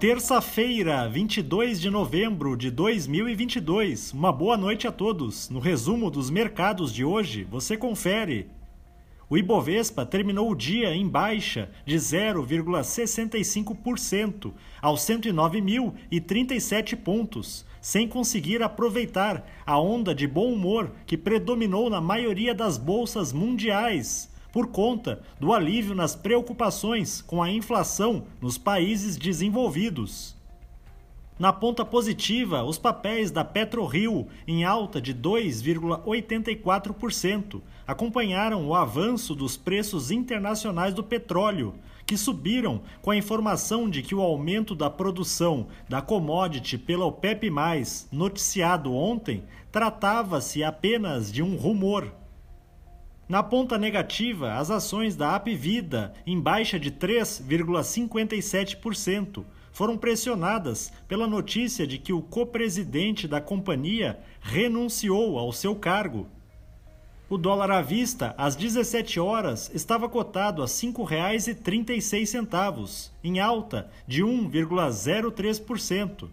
Terça-feira, 22 de novembro de 2022. Uma boa noite a todos. No resumo dos mercados de hoje, você confere. O Ibovespa terminou o dia em baixa de 0,65% aos 109.037 pontos, sem conseguir aproveitar a onda de bom humor que predominou na maioria das bolsas mundiais por conta do alívio nas preocupações com a inflação nos países desenvolvidos. Na ponta positiva, os papéis da PetroRio, em alta de 2,84%, acompanharam o avanço dos preços internacionais do petróleo, que subiram com a informação de que o aumento da produção da commodity pela OPEP+, noticiado ontem, tratava-se apenas de um rumor. Na ponta negativa, as ações da Apvida, em baixa de 3,57%, foram pressionadas pela notícia de que o co-presidente da companhia renunciou ao seu cargo. O dólar à vista, às 17 horas, estava cotado a R$ 5,36, em alta de 1,03%.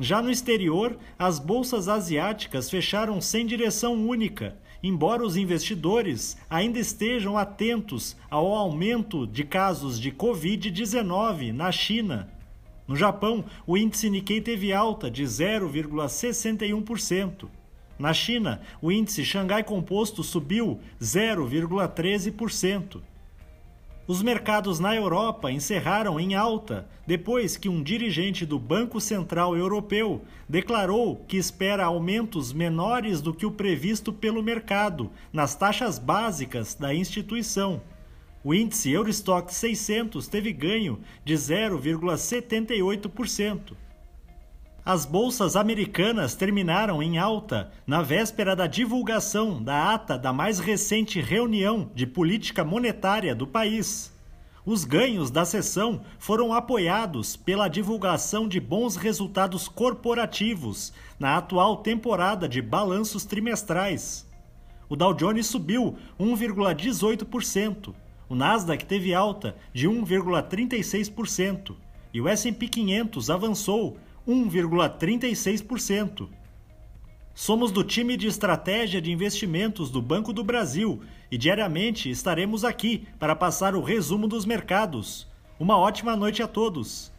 Já no exterior, as bolsas asiáticas fecharam sem direção única, embora os investidores ainda estejam atentos ao aumento de casos de Covid-19 na China. No Japão, o índice Nikkei teve alta de 0,61%. Na China, o índice Xangai Composto subiu 0,13%. Os mercados na Europa encerraram em alta depois que um dirigente do Banco Central Europeu declarou que espera aumentos menores do que o previsto pelo mercado nas taxas básicas da instituição. O índice Eurostock 600 teve ganho de 0,78% as bolsas americanas terminaram em alta na véspera da divulgação da ata da mais recente reunião de política monetária do país. Os ganhos da sessão foram apoiados pela divulgação de bons resultados corporativos na atual temporada de balanços trimestrais. O Dow Jones subiu 1,18%, o Nasdaq teve alta de 1,36% e o S&P 500 avançou 1,36%. Somos do time de estratégia de investimentos do Banco do Brasil e diariamente estaremos aqui para passar o resumo dos mercados. Uma ótima noite a todos.